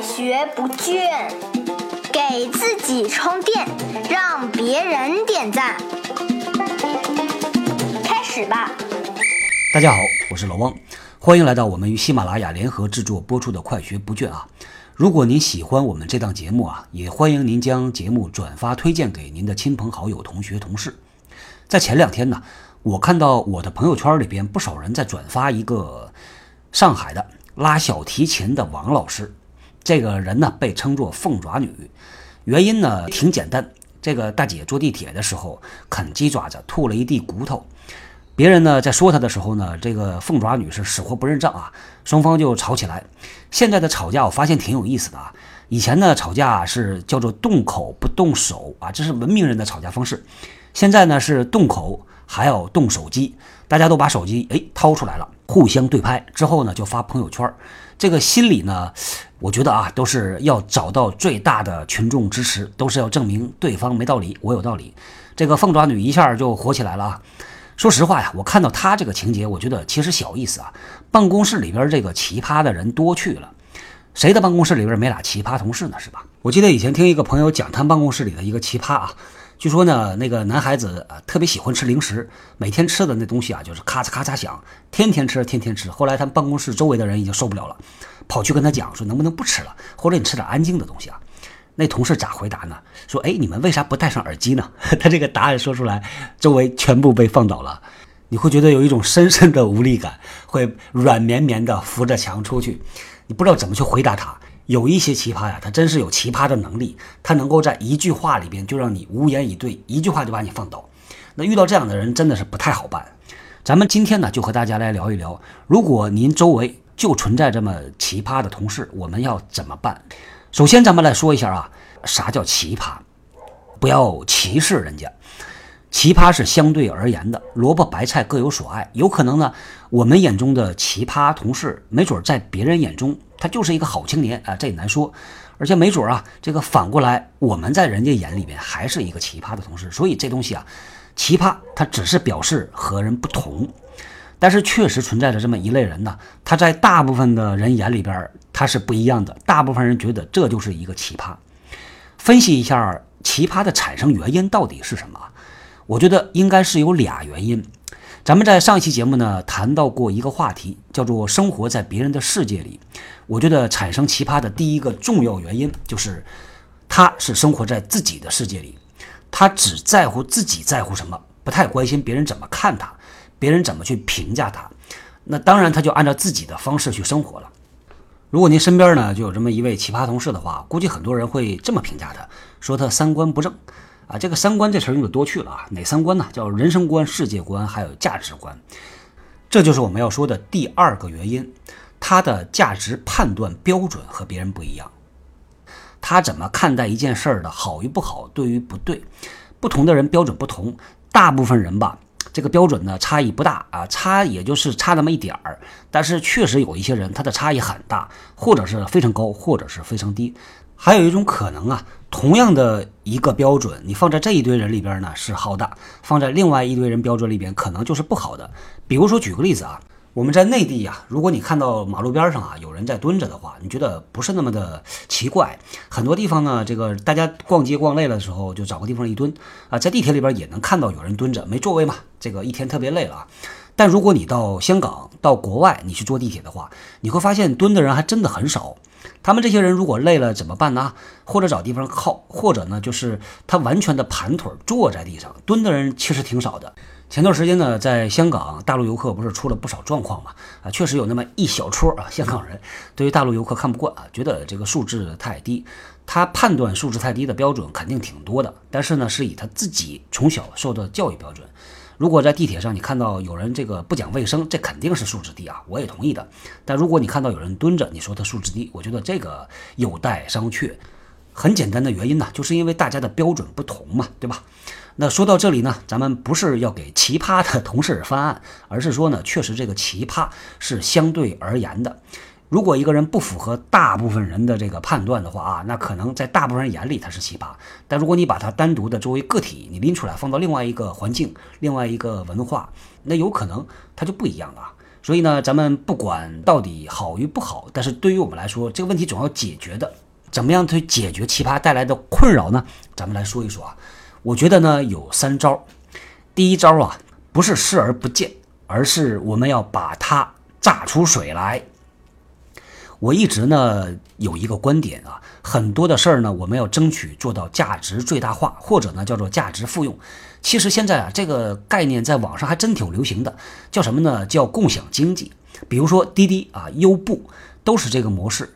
学不倦，给自己充电，让别人点赞。开始吧！大家好，我是老汪，欢迎来到我们与喜马拉雅联合制作播出的《快学不倦》啊！如果您喜欢我们这档节目啊，也欢迎您将节目转发推荐给您的亲朋好友、同学、同事。在前两天呢，我看到我的朋友圈里边不少人在转发一个上海的拉小提琴的王老师。这个人呢被称作“凤爪女”，原因呢挺简单，这个大姐坐地铁的时候啃鸡爪子，吐了一地骨头。别人呢在说她的时候呢，这个凤爪女是死活不认账啊，双方就吵起来。现在的吵架我发现挺有意思的啊，以前呢吵架是叫做动口不动手啊，这是文明人的吵架方式。现在呢是动口还要动手机，大家都把手机哎掏出来了，互相对拍之后呢就发朋友圈。这个心理呢，我觉得啊都是要找到最大的群众支持，都是要证明对方没道理，我有道理。这个凤爪女一下就火起来了啊！说实话呀，我看到她这个情节，我觉得其实小意思啊。办公室里边这个奇葩的人多去了，谁的办公室里边没俩奇葩同事呢？是吧？我记得以前听一个朋友讲他办公室里的一个奇葩啊。据说呢，那个男孩子啊特别喜欢吃零食，每天吃的那东西啊就是咔嚓咔嚓响，天天吃，天天吃。后来他们办公室周围的人已经受不了了，跑去跟他讲说能不能不吃了，或者你吃点安静的东西啊。那同事咋回答呢？说哎，你们为啥不戴上耳机呢？他这个答案说出来，周围全部被放倒了。你会觉得有一种深深的无力感，会软绵绵的扶着墙出去，你不知道怎么去回答他。有一些奇葩呀，他真是有奇葩的能力，他能够在一句话里边就让你无言以对，一句话就把你放倒。那遇到这样的人真的是不太好办。咱们今天呢，就和大家来聊一聊，如果您周围就存在这么奇葩的同事，我们要怎么办？首先，咱们来说一下啊，啥叫奇葩？不要歧视人家。奇葩是相对而言的，萝卜白菜各有所爱。有可能呢，我们眼中的奇葩同事，没准在别人眼中他就是一个好青年啊，这也难说。而且没准啊，这个反过来，我们在人家眼里边还是一个奇葩的同事。所以这东西啊，奇葩它只是表示和人不同，但是确实存在着这么一类人呢，他在大部分的人眼里边他是不一样的。大部分人觉得这就是一个奇葩。分析一下奇葩的产生原因到底是什么？我觉得应该是有俩原因。咱们在上一期节目呢谈到过一个话题，叫做生活在别人的世界里。我觉得产生奇葩的第一个重要原因就是，他是生活在自己的世界里，他只在乎自己在乎什么，不太关心别人怎么看他，别人怎么去评价他。那当然他就按照自己的方式去生活了。如果您身边呢就有这么一位奇葩同事的话，估计很多人会这么评价他，说他三观不正。啊，这个三观这词用的多去了啊，哪三观呢？叫人生观、世界观，还有价值观。这就是我们要说的第二个原因，他的价值判断标准和别人不一样。他怎么看待一件事儿的好与不好，对与不对，不同的人标准不同。大部分人吧，这个标准呢差异不大啊，差也就是差那么一点儿。但是确实有一些人，他的差异很大，或者是非常高，或者是非常低。还有一种可能啊。同样的一个标准，你放在这一堆人里边呢是好的，放在另外一堆人标准里边可能就是不好的。比如说举个例子啊，我们在内地呀，如果你看到马路边上啊有人在蹲着的话，你觉得不是那么的奇怪。很多地方呢，这个大家逛街逛累了的时候就找个地方一蹲啊，在地铁里边也能看到有人蹲着，没座位嘛，这个一天特别累了啊。但如果你到香港、到国外，你去坐地铁的话，你会发现蹲的人还真的很少。他们这些人如果累了怎么办呢？或者找地方靠，或者呢，就是他完全的盘腿坐在地上蹲的人其实挺少的。前段时间呢，在香港大陆游客不是出了不少状况嘛？啊，确实有那么一小撮啊，香港人对于大陆游客看不惯啊，觉得这个素质太低。他判断素质太低的标准肯定挺多的，但是呢，是以他自己从小受的教育标准。如果在地铁上你看到有人这个不讲卫生，这肯定是素质低啊，我也同意的。但如果你看到有人蹲着，你说他素质低，我觉得这个有待商榷。很简单的原因呢，就是因为大家的标准不同嘛，对吧？那说到这里呢，咱们不是要给奇葩的同事翻案，而是说呢，确实这个奇葩是相对而言的。如果一个人不符合大部分人的这个判断的话啊，那可能在大部分人眼里他是奇葩。但如果你把他单独的作为个体，你拎出来放到另外一个环境、另外一个文化，那有可能他就不一样了。所以呢，咱们不管到底好与不好，但是对于我们来说，这个问题总要解决的。怎么样去解决奇葩带来的困扰呢？咱们来说一说啊。我觉得呢有三招。第一招啊，不是视而不见，而是我们要把它榨出水来。我一直呢有一个观点啊，很多的事儿呢，我们要争取做到价值最大化，或者呢叫做价值复用。其实现在啊，这个概念在网上还真挺流行的，叫什么呢？叫共享经济。比如说滴滴啊、优步都是这个模式。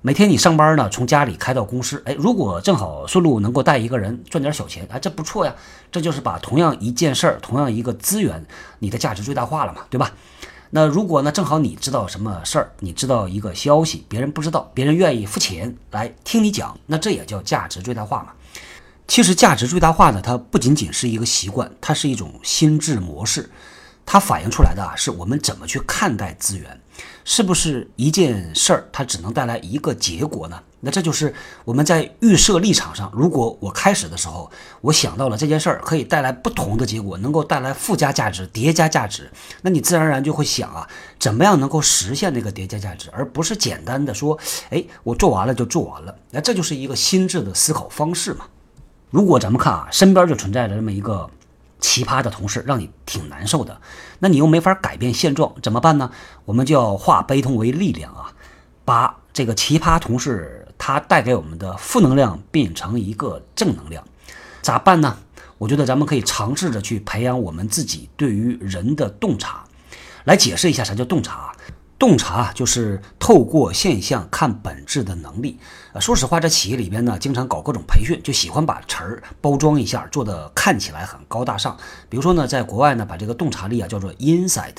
每天你上班呢，从家里开到公司，哎，如果正好顺路能够带一个人赚点小钱，哎，这不错呀。这就是把同样一件事儿、同样一个资源，你的价值最大化了嘛，对吧？那如果呢，正好你知道什么事儿，你知道一个消息，别人不知道，别人愿意付钱来听你讲，那这也叫价值最大化嘛。其实价值最大化呢，它不仅仅是一个习惯，它是一种心智模式，它反映出来的啊，是我们怎么去看待资源。是不是一件事儿，它只能带来一个结果呢？那这就是我们在预设立场上，如果我开始的时候，我想到了这件事儿可以带来不同的结果，能够带来附加价值、叠加价值，那你自然而然就会想啊，怎么样能够实现那个叠加价值，而不是简单的说，哎，我做完了就做完了。那这就是一个心智的思考方式嘛。如果咱们看啊，身边就存在着这么一个。奇葩的同事让你挺难受的，那你又没法改变现状，怎么办呢？我们就要化悲痛为力量啊，把这个奇葩同事他带给我们的负能量变成一个正能量，咋办呢？我觉得咱们可以尝试着去培养我们自己对于人的洞察，来解释一下啥叫洞察。洞察就是透过现象看本质的能力。呃，说实话，在企业里边呢，经常搞各种培训，就喜欢把词儿包装一下，做的看起来很高大上。比如说呢，在国外呢，把这个洞察力啊叫做 insight，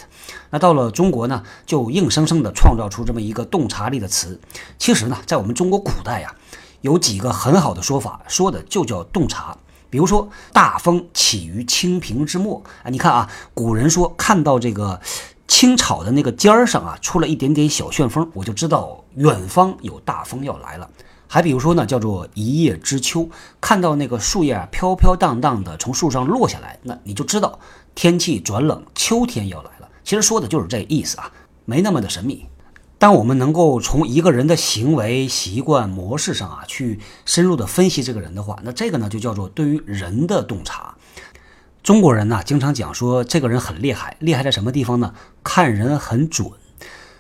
那到了中国呢，就硬生生的创造出这么一个洞察力的词。其实呢，在我们中国古代呀，有几个很好的说法，说的就叫洞察。比如说，大风起于青萍之末啊，你看啊，古人说看到这个。青草的那个尖儿上啊，出了一点点小旋风，我就知道远方有大风要来了。还比如说呢，叫做一叶知秋，看到那个树叶飘飘荡荡的从树上落下来，那你就知道天气转冷，秋天要来了。其实说的就是这意思啊，没那么的神秘。当我们能够从一个人的行为习惯模式上啊，去深入的分析这个人的话，那这个呢就叫做对于人的洞察。中国人呢，经常讲说这个人很厉害，厉害在什么地方呢？看人很准。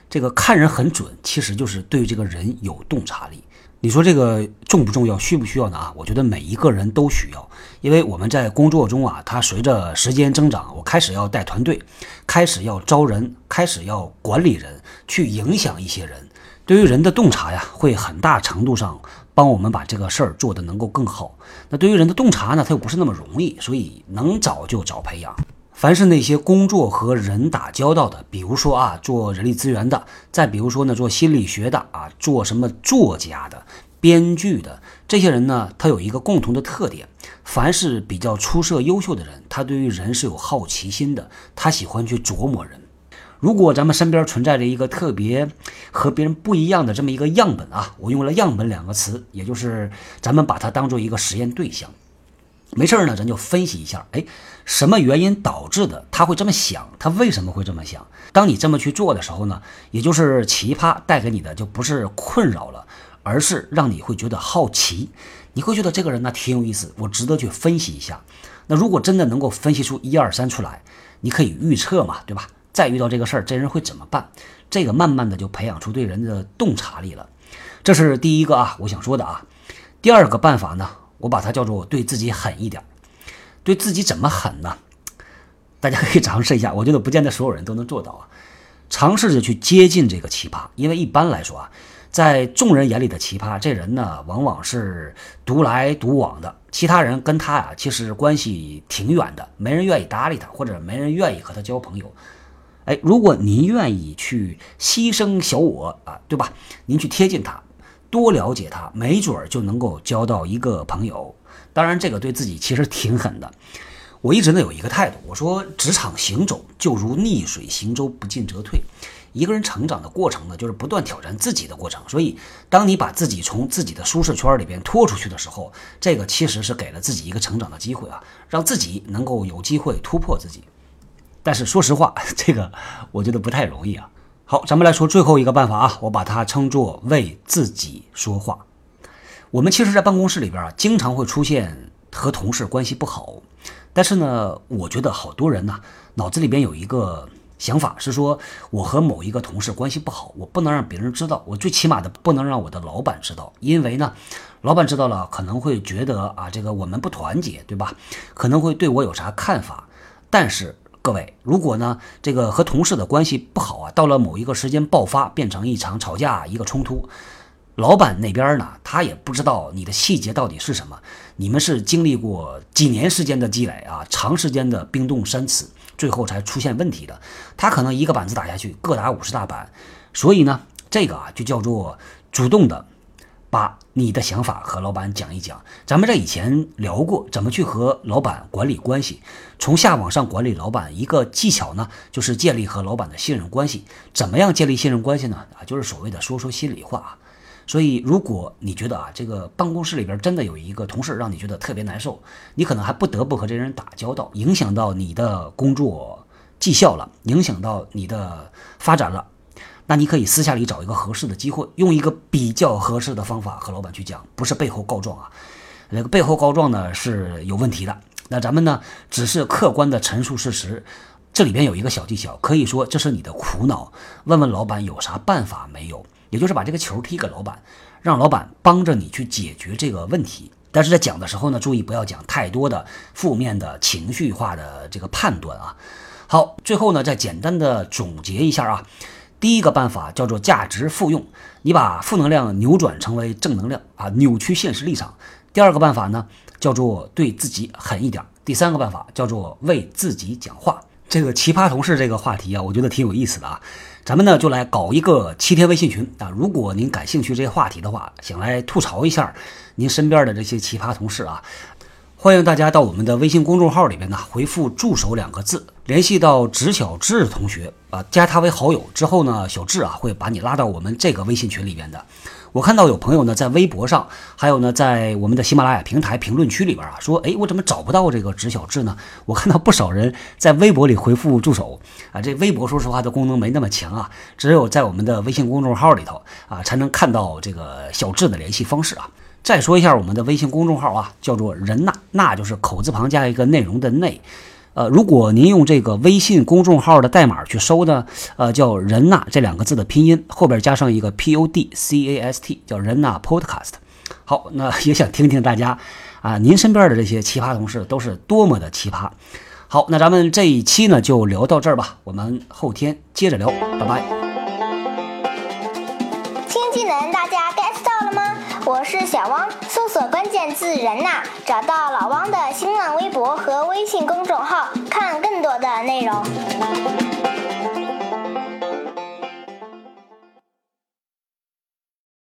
这个看人很准，其实就是对这个人有洞察力。你说这个重不重要，需不需要呢？啊，我觉得每一个人都需要，因为我们在工作中啊，他随着时间增长，我开始要带团队，开始要招人，开始要管理人，去影响一些人。对于人的洞察呀，会很大程度上。帮我们把这个事儿做得能够更好。那对于人的洞察呢，它又不是那么容易，所以能早就早培养。凡是那些工作和人打交道的，比如说啊，做人力资源的，再比如说呢，做心理学的啊，做什么作家的、编剧的，这些人呢，他有一个共同的特点：凡是比较出色、优秀的人，他对于人是有好奇心的，他喜欢去琢磨人。如果咱们身边存在着一个特别和别人不一样的这么一个样本啊，我用了“样本”两个词，也就是咱们把它当做一个实验对象。没事儿呢，咱就分析一下，哎，什么原因导致的他会这么想？他为什么会这么想？当你这么去做的时候呢，也就是奇葩带给你的就不是困扰了，而是让你会觉得好奇，你会觉得这个人呢挺有意思，我值得去分析一下。那如果真的能够分析出一二三出来，你可以预测嘛，对吧？再遇到这个事儿，这人会怎么办？这个慢慢的就培养出对人的洞察力了。这是第一个啊，我想说的啊。第二个办法呢，我把它叫做对自己狠一点。对自己怎么狠呢？大家可以尝试一下，我觉得不见得所有人都能做到啊。尝试着去接近这个奇葩，因为一般来说啊，在众人眼里的奇葩，这人呢往往是独来独往的，其他人跟他呀其实关系挺远的，没人愿意搭理他，或者没人愿意和他交朋友。哎，如果您愿意去牺牲小我啊，对吧？您去贴近他，多了解他，没准儿就能够交到一个朋友。当然，这个对自己其实挺狠的。我一直呢有一个态度，我说职场行走就如逆水行舟，不进则退。一个人成长的过程呢，就是不断挑战自己的过程。所以，当你把自己从自己的舒适圈里边拖出去的时候，这个其实是给了自己一个成长的机会啊，让自己能够有机会突破自己。但是说实话，这个我觉得不太容易啊。好，咱们来说最后一个办法啊，我把它称作为自己说话。我们其实，在办公室里边啊，经常会出现和同事关系不好，但是呢，我觉得好多人呢，脑子里边有一个想法是说，我和某一个同事关系不好，我不能让别人知道，我最起码的不能让我的老板知道，因为呢，老板知道了可能会觉得啊，这个我们不团结，对吧？可能会对我有啥看法，但是。各位，如果呢，这个和同事的关系不好啊，到了某一个时间爆发，变成一场吵架，一个冲突，老板那边呢，他也不知道你的细节到底是什么。你们是经历过几年时间的积累啊，长时间的冰冻三尺，最后才出现问题的。他可能一个板子打下去，各打五十大板。所以呢，这个啊，就叫做主动的。把你的想法和老板讲一讲。咱们在以前聊过怎么去和老板管理关系，从下往上管理老板，一个技巧呢，就是建立和老板的信任关系。怎么样建立信任关系呢？啊，就是所谓的说说心里话啊。所以，如果你觉得啊，这个办公室里边真的有一个同事让你觉得特别难受，你可能还不得不和这人打交道，影响到你的工作绩效了，影响到你的发展了。那你可以私下里找一个合适的机会，用一个比较合适的方法和老板去讲，不是背后告状啊。那个背后告状呢是有问题的。那咱们呢只是客观的陈述事实，这里边有一个小技巧，可以说这是你的苦恼，问问老板有啥办法没有，也就是把这个球踢给老板，让老板帮着你去解决这个问题。但是在讲的时候呢，注意不要讲太多的负面的情绪化的这个判断啊。好，最后呢再简单的总结一下啊。第一个办法叫做价值复用，你把负能量扭转成为正能量啊，扭曲现实立场。第二个办法呢，叫做对自己狠一点。第三个办法叫做为自己讲话。这个奇葩同事这个话题啊，我觉得挺有意思的啊。咱们呢就来搞一个七天微信群啊。如果您感兴趣这些话题的话，想来吐槽一下您身边的这些奇葩同事啊。欢迎大家到我们的微信公众号里边呢，回复“助手”两个字，联系到植小智同学啊，加他为好友之后呢，小智啊会把你拉到我们这个微信群里边的。我看到有朋友呢在微博上，还有呢在我们的喜马拉雅平台评论区里边啊，说，哎，我怎么找不到这个植小智呢？我看到不少人在微博里回复助手啊，这微博说实话的功能没那么强啊，只有在我们的微信公众号里头啊，才能看到这个小智的联系方式啊。再说一下我们的微信公众号啊，叫做“人呐”，那就是口字旁加一个内容的“内”。呃，如果您用这个微信公众号的代码去搜呢，呃，叫“人呐”这两个字的拼音后边加上一个 P O D C A S T，叫“人呐 Podcast”。好，那也想听听大家啊，您身边的这些奇葩同事都是多么的奇葩。好，那咱们这一期呢就聊到这儿吧，我们后天接着聊，拜拜。我是小汪，搜索关键字“人呐”，找到老汪的新浪微博和微信公众号，看更多的内容。